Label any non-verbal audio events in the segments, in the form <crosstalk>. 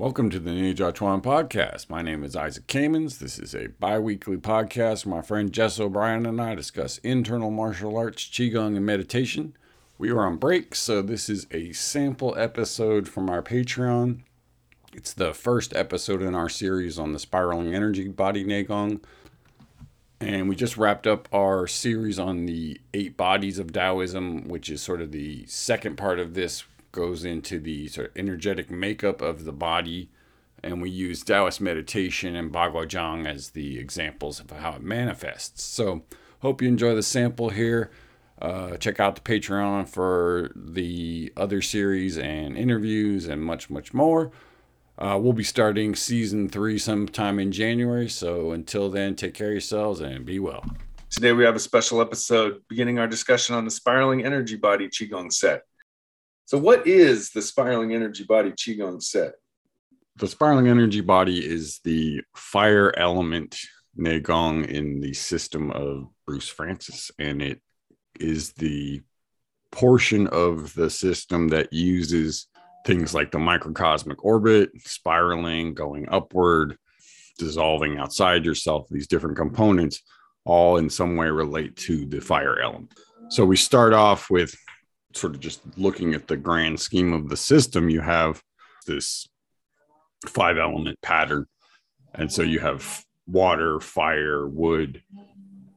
Welcome to the Ninja Chuan podcast. My name is Isaac Kamens. This is a bi weekly podcast where my friend Jess O'Brien and I discuss internal martial arts, Qigong, and meditation. We are on break, so this is a sample episode from our Patreon. It's the first episode in our series on the spiraling energy body Neigong. And we just wrapped up our series on the eight bodies of Taoism, which is sort of the second part of this goes into the sort of energetic makeup of the body. And we use Taoist meditation and Baguazhang as the examples of how it manifests. So, hope you enjoy the sample here. Uh, check out the Patreon for the other series and interviews and much, much more. Uh, we'll be starting season three sometime in January. So until then, take care of yourselves and be well. Today, we have a special episode beginning our discussion on the spiraling energy body Qigong set. So, what is the spiraling energy body Qigong set? The spiraling energy body is the fire element Neigong in the system of Bruce Frantzis, and it is the portion of the system that uses things like the microcosmic orbit, spiraling, going upward, dissolving outside yourself, these different components all in some way relate to the fire element. So we start off with sort of just looking at the grand scheme of the system, you have this five element pattern. And so you have water, fire, wood,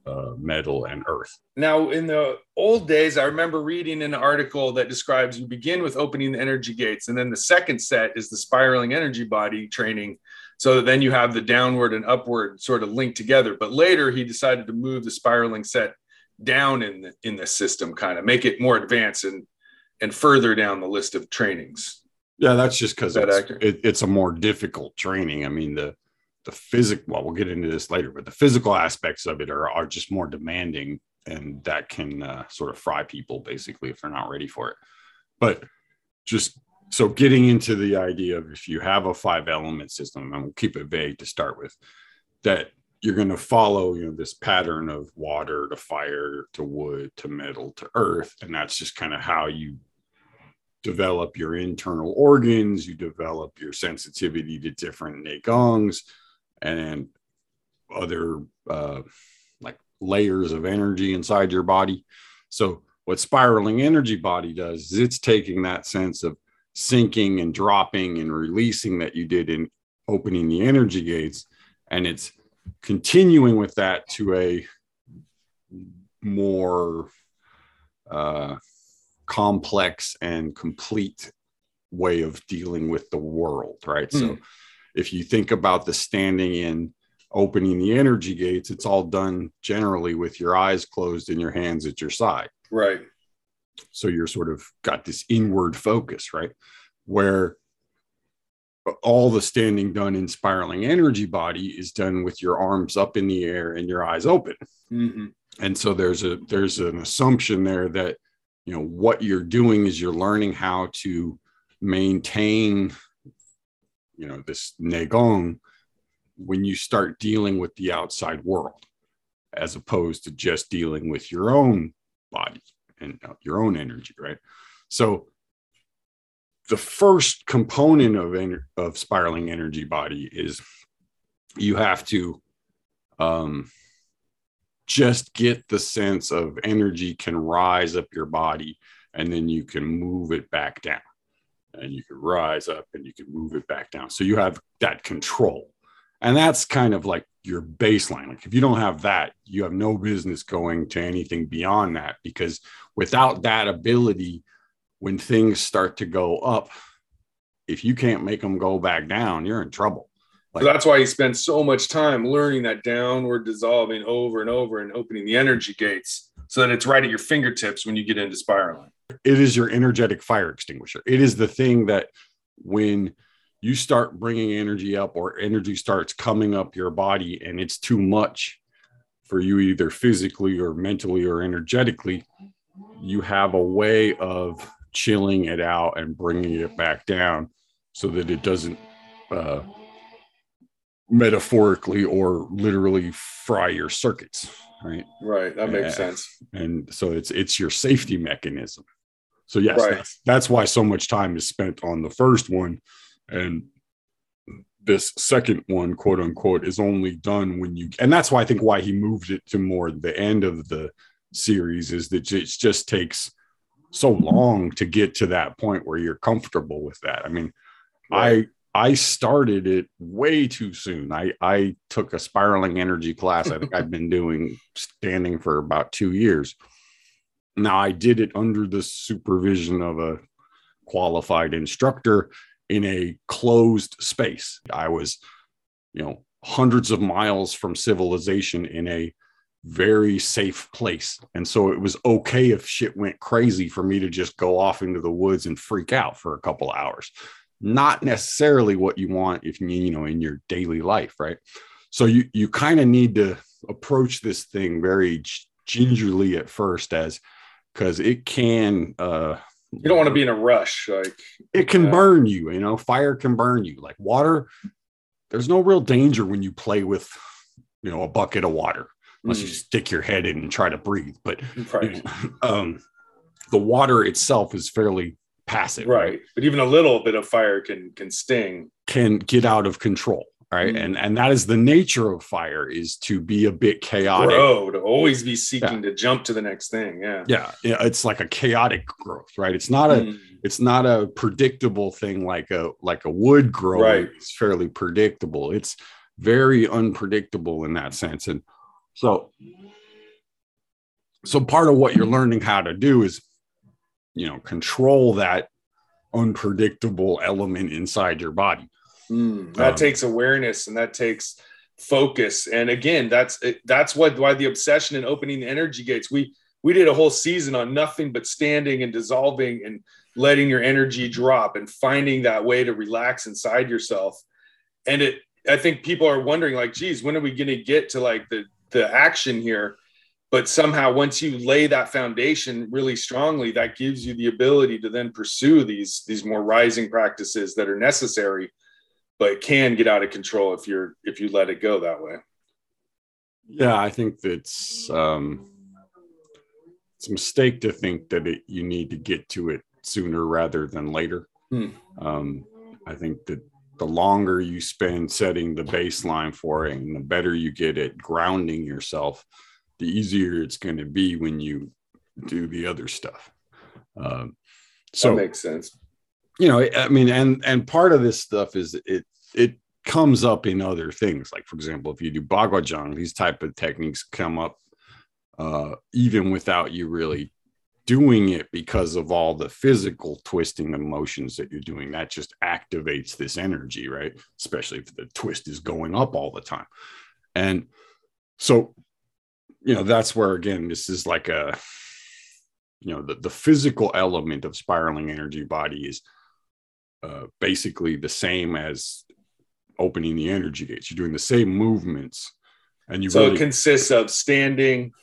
uh, metal, and earth. Now, in the old days, I remember reading an article that describes you begin with opening the energy gates, and then the second set is the spiraling energy body training. So then you have the downward and upward sort of linked together. But later, he decided to move the spiraling set down in the, in the system, kind of make it more advanced and and further down the list of trainings. Yeah, that's just because that it's, it, it's a more difficult training. I mean, the the physical. Well, we'll get into this later, but the physical aspects of it are are just more demanding, and that can uh, sort of fry people basically if they're not ready for it. But just so getting into the idea of if you have a five element system, and we'll keep it vague to start with, that you're going to follow you know this pattern of water to fire to wood to metal to earth and that's just kind of how you develop your internal organs you develop your sensitivity to different neigongs and other uh, like layers of energy inside your body. So what spiraling energy body does is it's taking that sense of sinking and dropping and releasing that you did in opening the energy gates and it's continuing with that to a more uh, complex and complete way of dealing with the world, right? Mm. So hmm. if you think about the standing in opening the energy gates, it's all done generally with your eyes closed and your hands at your side. Right. So you're sort of got this inward focus, right? Where all the standing done in spiraling energy body is done with your arms up in the air and your eyes open mm-hmm. and so there's a there's an assumption there that you know what you're doing is you're learning how to maintain you know this neigong when you start dealing with the outside world as opposed to just dealing with your own body and uh, your own energy right so the first component of ener- of spiraling energy body is you have to um, just get the sense of energy can rise up your body and then you can move it back down. And you can rise up and you can move it back down. So you have that control. And that's kind of like your baseline. Like if you don't have that you have no business going to anything beyond that because without that ability when things start to go up, if you can't make them go back down, you're in trouble. Like, so that's why you spend so much time learning that downward dissolving over and over and opening the energy gates so that it's right at your fingertips when you get into spiraling. It is your energetic fire extinguisher. It is the thing that when you start bringing energy up or energy starts coming up your body and it's too much for you either physically or mentally or energetically, you have a way of chilling it out and bringing it back down so that it doesn't uh, metaphorically or literally fry your circuits right? Right that makes sense. And so it's it's your safety mechanism. So yes right. that's, that's why so much time is spent on the first one. And this second one, quote unquote, is only done when you, and that's why I think why he moved it to more the end of the series is that it just takes so long to get to that point where you're comfortable with that. I mean, right. I I started it way too soon. I I took a spiraling energy class. I think I've been doing standing for about two years. Now I did it under the supervision of a qualified instructor in a closed space. I was, you know, hundreds of miles from civilization in a very safe place. And so it was okay if shit went crazy for me to just go off into the woods and freak out for a couple hours. Not necessarily what you want if you, you know, in your daily life, right? So you you kind of need to approach this thing very gingerly at first as because it can uh you don't want to be in a rush like it can burn you you know fire can burn you like water there's no real danger when you play with you know a bucket of water unless mm. you stick your head in and try to breathe but right. you know, <laughs> um, the water itself is fairly passive right. right but even a little bit of fire can can sting can get out of control right mm and and that is the nature of fire is to be a bit chaotic grow to always be seeking yeah. to jump to the next thing yeah yeah yeah it's like a chaotic growth right it's not a mm. it's not a predictable thing like a like a wood grow right it's fairly predictable it's very unpredictable in that sense and so so part of what you're learning how to do is you know control that unpredictable element inside your body Mm, that um, takes awareness and that takes focus. And again, that's that's what why the obsession and opening the energy gates. We we did a whole season on nothing but standing and dissolving and letting your energy drop and finding that way to relax inside yourself. And it I think people are wondering like, geez, when are we going to get to like the the action here? But somehow, once you lay that foundation really strongly, that gives you the ability to then pursue these these more rising practices that are necessary but can get out of control if you're if you let it go that way yeah i think that's um it's a mistake to think that it, you need to get to it sooner rather than later hmm. um i think that the longer you spend setting the baseline for it and the better you get at grounding yourself the easier it's going to be when you do the other stuff. Um, so that makes sense. you know i mean and and part of this stuff is it it comes up in other things. Like for example if you do Bagua Baguazhang these type of techniques come up uh, even without you really doing it because of all the physical twisting and motions that you're doing that just activates this energy right especially if the twist is going up all the time and so you know that's where again this is like a you know the, the physical element of spiraling energy body is uh, basically the same as opening the energy gates. You're doing the same movements, and you. So really- it consists of standing,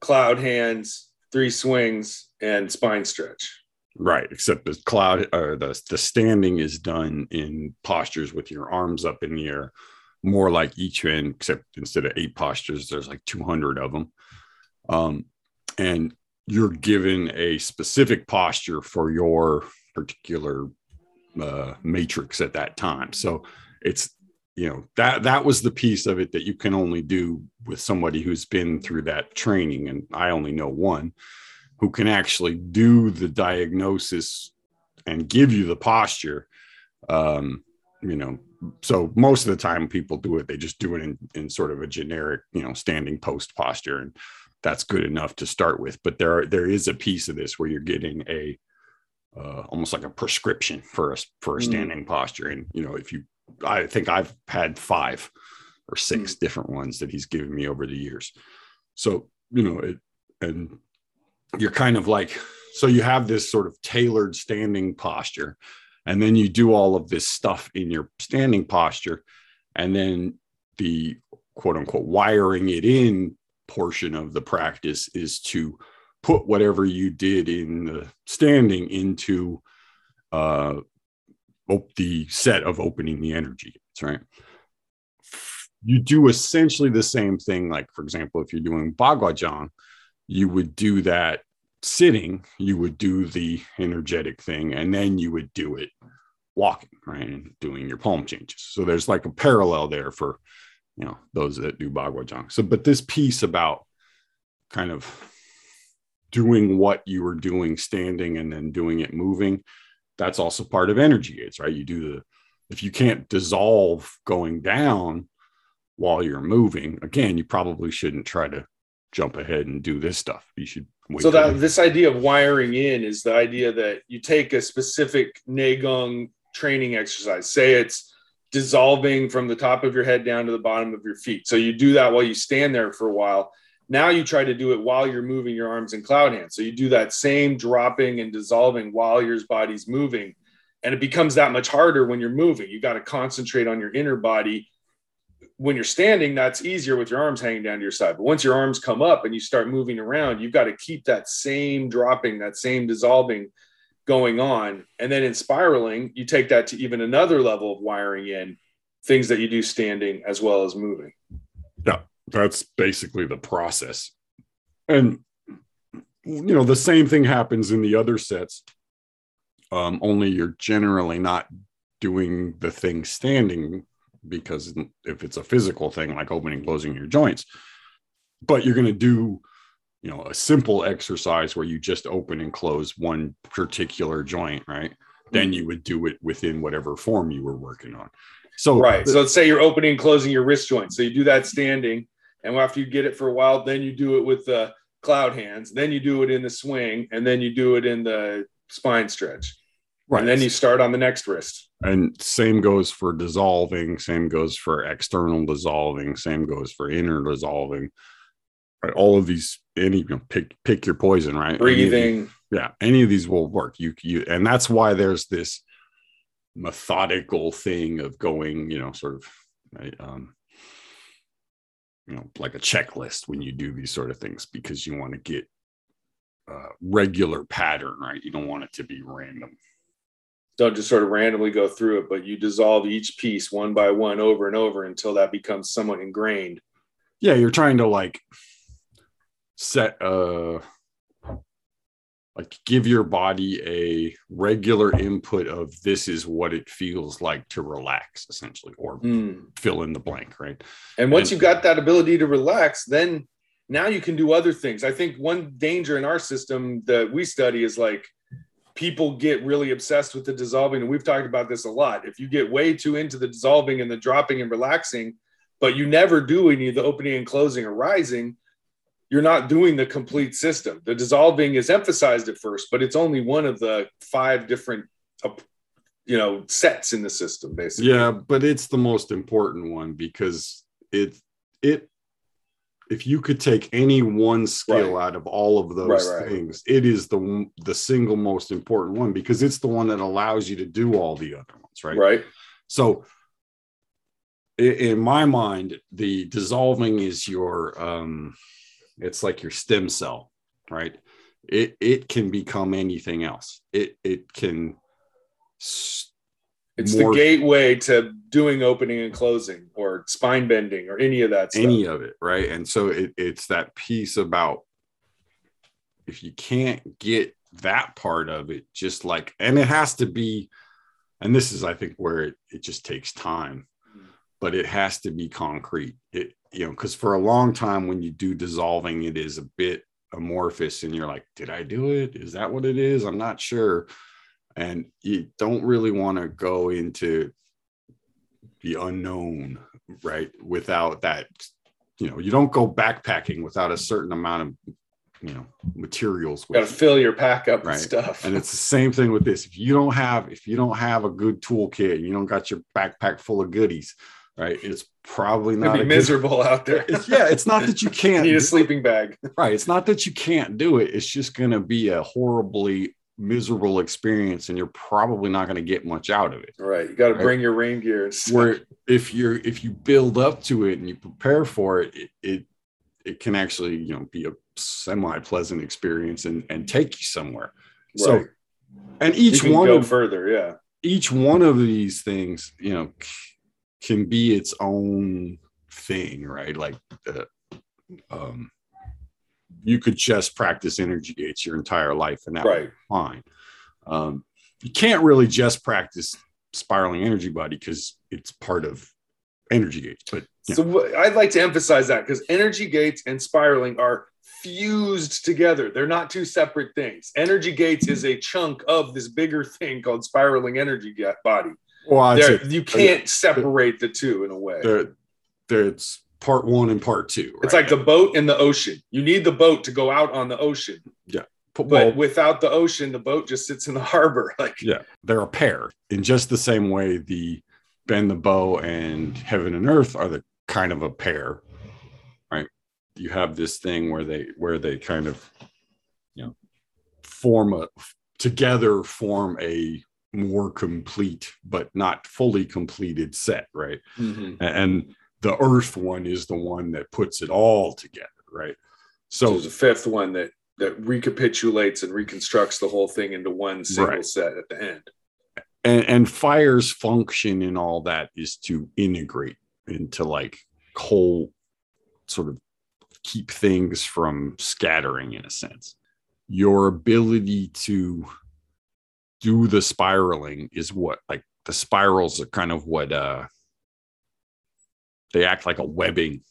cloud hands, three swings, and spine stretch. Right, except the cloud or the the standing is done in postures with your arms up in the air, more like Ichuan, except instead of eight postures, there's like 200 of them. Um, and you're given a specific posture for your particular uh, matrix at that time. So it's you know that that was the piece of it that you can only do with somebody who's been through that training, and I only know one who can actually do the diagnosis and give you the posture. Um, you know, so most of the time people do it, they just do it in, in sort of a generic, you know, standing post posture, and that's good enough to start with. But there are, there is a piece of this where you're getting a uh, almost like a prescription for a for a hmm. standing mm. posture. And you know, if you, I think I've had five or six mm. different ones that he's given me over the years. So you know, it and you're kind of like, so you have this sort of tailored standing posture, and then you do all of this stuff in your standing posture, and then the quote unquote wiring it in portion of the practice is to put whatever you did in the standing into uh, the set of opening the energy gates, right? You do essentially the same thing. Like, for example, if you're doing Baguazhang, you would do that sitting, you would do the energetic thing, and then you would do it walking, right? And doing your palm changes. So there's like a parallel there for, you know, those that do Bagua So, but this piece about kind of doing what you were doing standing and then doing it moving, that's also part of energy gates, right? You do the, if you can't dissolve going down while you're moving, again, you probably shouldn't try to jump ahead and do this stuff. You should wait. so that this idea of wiring in is the idea that you take a specific Neigong training exercise. Say it's dissolving from the top of your head down to the bottom of your feet. So you do that while you stand there for a while. Now you try to do it while you're moving your arms and cloud hands. So you do that same dropping and dissolving while your body's moving. And it becomes that much harder when you're moving. You got to concentrate on your inner body when you're standing, that's easier with your arms hanging down to your side. But once your arms come up and you start moving around, you've got to keep that same dropping, that same dissolving going on. And then in spiraling, you take that to even another level of wiring in things that you do standing as well as moving. Yeah, that's basically the process. And, you know, the same thing happens in the other sets, um, only you're generally not doing the thing standing because if it's a physical thing like opening closing your joints but you're going to do you know a simple exercise where you just open and close one particular joint right? Then mm-hmm. you would do it within whatever form you were working on. So right. so let's say you're opening and closing your wrist joint. So you do that standing and after you get it for a while then you do it with the cloud hands then you do it in the swing and then you do it in the spine stretch Right. And then you start on the next wrist. And same goes for dissolving, same goes for external dissolving, same goes for inner dissolving. Right? All of these, any you know, pick pick your poison, right? Breathing. Any yeah, any of these will work. You you and that's why there's this methodical thing of going, you know, sort of right, um, you know, like a checklist when you do these sort of things because you want to get a regular pattern, right? You don't want it to be random don't just sort of randomly go through it, but you dissolve each piece one by one over and over until that becomes somewhat ingrained. Yeah, you're trying to like set a like give your body a regular input of this is what it feels like to relax essentially or mm. fill in the blank right and once and, you've got that ability to relax then now you can do other things i think one danger in our system that we study is like people get really obsessed with the dissolving and we've talked about this a lot. If you get way too into the dissolving and the dropping and relaxing but you never do any of the opening and closing or rising you're not doing the complete system. The dissolving is emphasized at first but it's only one of the five different uh, you know sets in the system basically. Yeah but it's the most important one because it it if you could take any one skill right. out of all of those right, right. things, it is the the single most important one because it's the one that allows you to do all the other ones, right? Right. So, in my mind, the dissolving is your um, it's like your stem cell, right? It it can become anything else. It it can it's more, the gateway to doing opening and closing or spine bending or any of that stuff. Any of it, right? And so it, it's that piece about if you can't get that part of it, just like, and it has to be, and this is, I think, where it, it just takes time, mm-hmm. but it has to be concrete. It, you know, because for a long time when you do dissolving, it is a bit amorphous and you're like, did I do it? Is that what it is? I'm not sure and you don't really want to go into the unknown right without that you know you don't go backpacking without a certain amount of you know materials you got to fill your pack up right? with stuff. And it's the same thing with this. If you don't have if you don't have a good toolkit you don't got your backpack full of goodies right it's probably not miserable good, out there. It's, yeah it's not that you <laughs> can't need a sleeping bag. Right it's not that you can't do it. It's just going to be a horribly miserable experience and you're probably not going to get much out of it. Right you got to right? bring your rain gear where if you're if you build up to it and you prepare for it, it it, it can actually you know be a semi pleasant experience and and take you somewhere. Right. so and each one go of, further yeah. each one of these things you know can be its own thing right? Like the um you could just practice energy gates your entire life and that right. fine. Um, you can't really just practice spiraling energy body because it's part of energy gates. But yeah. So I'd like to emphasize that because energy gates and spiraling are fused together. They're not two separate things. Energy gates is a chunk of this bigger thing called spiraling energy body. Well, you can't separate the two in a way. There's part one and part two. Right? It's like the boat and the ocean. You need the boat to go out on the ocean. Yeah. But well, without the ocean, the boat just sits in the <laughs> harbor. Like yeah, they're a pair in just the same way the bend the bow and heaven and earth are the kind of a pair, right? You have this thing where they where they kind of you know form a together form a more complete but not fully completed set, right? Mm-hmm. And the earth one is the one that puts it all together, right? So, so a fifth one that that recapitulates and reconstructs the whole thing into one single right. set at the end. And, and fire's function and all that is to integrate into like whole sort of keep things from scattering in a sense. Your ability to do the spiraling is what like the spirals are kind of what uh they act like a webbing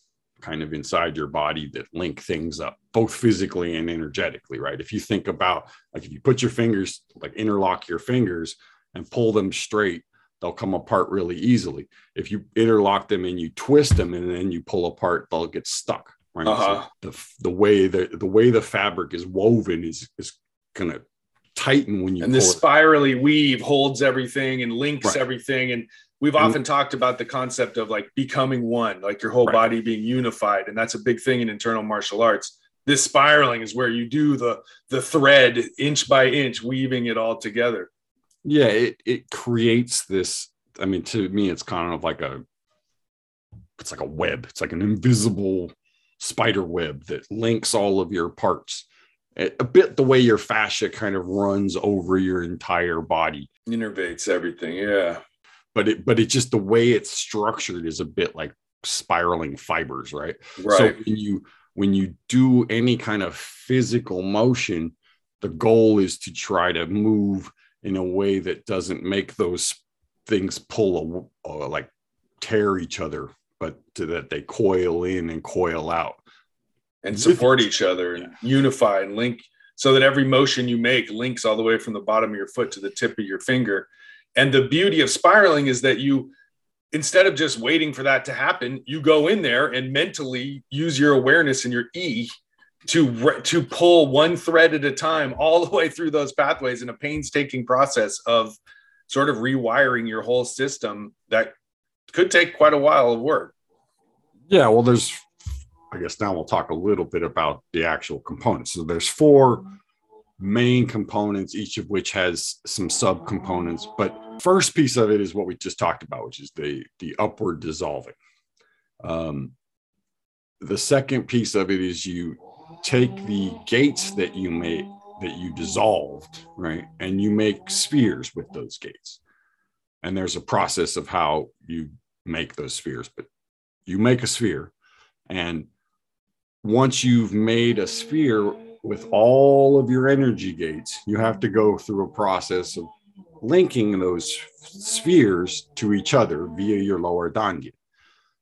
kind of inside your body that link things up both physically and energetically right? If you think about like if you put your fingers like interlock your fingers and pull them straight they'll come apart really easily. If you interlock them and you twist them and then you pull apart they'll get stuck right? Uh-huh. so the, the way the, the way the fabric is woven is is gonna tighten when you and this spirally weave holds everything and links right. everything. And we've often and, talked about the concept of like becoming one like your whole right. body being unified. And that's a big thing in internal martial arts. This spiraling is where you do the the thread inch by inch weaving it all together. Yeah it, it creates this i mean to me it's kind of like a it's like a web. It's like an invisible spider web that links all of your parts a bit the way your fascia kind of runs over your entire body. Innervates everything yeah. But it but it's just the way it's structured is a bit like spiraling fibers right? Right. so when you when you do any kind of physical motion the goal is to try to move in a way that doesn't make those things pull a, a like tear each other but to that they coil in and coil out and support each other and unify and link so that every motion you make links all the way from the bottom of your foot to the tip of your finger. And the beauty of spiraling is that you, instead of just waiting for that to happen, you go in there and mentally use your awareness and your E to to pull one thread at a time all the way through those pathways in a painstaking process of sort of rewiring your whole system that could take quite a while of work. Yeah, well, there's I guess now we'll talk a little bit about the actual components. So there's four main components, each of which has some subcomponents. But first piece of it is what we just talked about, which is the the upward dissolving. Um, the second piece of it is you take the gates that you made that you dissolved, right, and you make spheres with those gates. And there's a process of how you make those spheres, but you make a sphere and once you've made a sphere with all of your energy gates, you have to go through a process of linking those spheres to each other via your lower dangyun.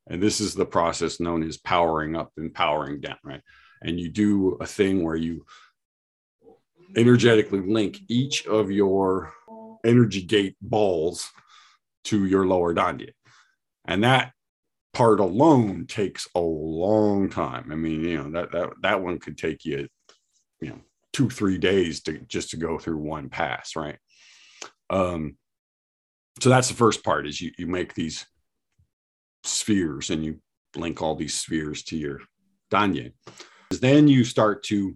And this is the process known as powering up and powering down, right? And you do a thing where you energetically link each of your energy gate balls to your lower dangyun. And that part alone takes a long time. I mean, you know, that that that one could take you, you know, two, three days to just to go through one pass, right? Um, so that's the first part is you you make these spheres and you link all these spheres to your dangyun. Then you start to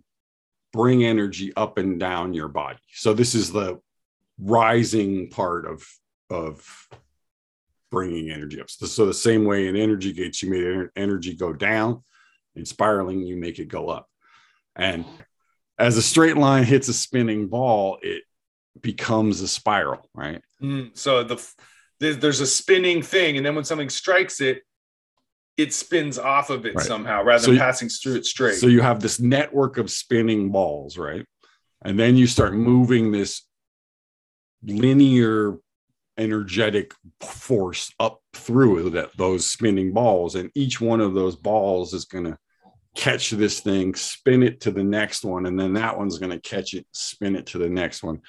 bring energy up and down your body. So this is the rising part of of bringing energy up. So, the same way in energy gates, you made energy go down. In spiraling, you make it go up. And as a straight line hits a spinning ball, it becomes a spiral, right? Mm, so the there's a spinning thing, and then when something strikes it, it spins off of it right. somehow rather so than passing through it straight. So you have this network of spinning balls, right? And then you start moving this linear energetic force up through that those spinning balls. And each one of those balls is going to catch this thing spin it to the next one and then that one's going to catch it spin it to the next one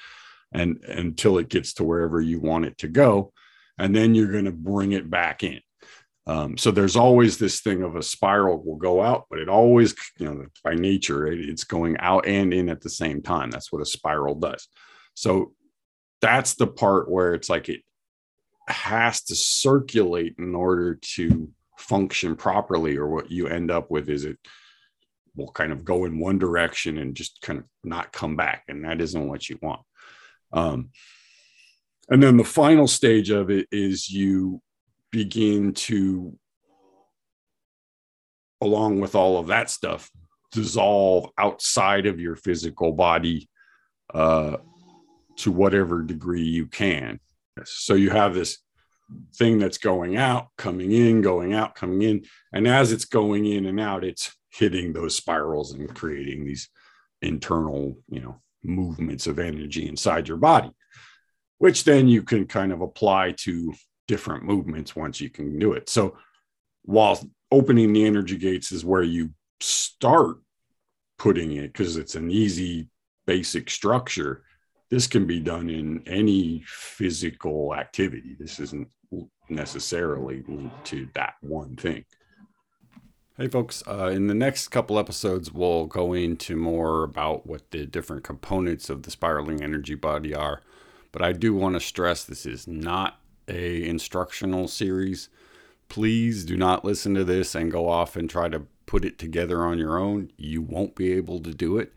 and until it gets to wherever you want it to go. And then you're going to bring it back in. Um, so there's always this thing of a spiral will go out but it always you know by nature it, it's going out and in at the same time. That's what a spiral does. So that's the part where it's like it has to circulate in order to function properly or what you end up with is it will kind of go in one direction and just kind of not come back and that isn't what you want. Um, and then the final stage of it is you begin to along with all of that stuff dissolve outside of your physical body uh, to whatever degree you can. So you have this thing that's going out, coming in, going out, coming in. And as it's going in and out, it's hitting those spirals and creating these internal, you know, movements of energy inside your body, which then you can kind of apply to different movements once you can do it. So while opening the energy gates is where you start putting it because it's an easy basic structure this can be done in any physical activity. This isn't necessarily linked to that one thing. Hey, folks, uh, in the next couple episodes, we'll go into more about what the different components of the spiraling energy body are. But I do want to stress this is not a instructional series. Please do not listen to this and go off and try to put it together on your own. You won't be able to do it.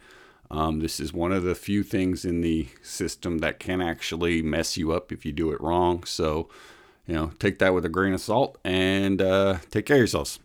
Um, this is one of the few things in the system that can actually mess you up if you do it wrong. So, you know, take that with a grain of salt and uh, take care of yourselves.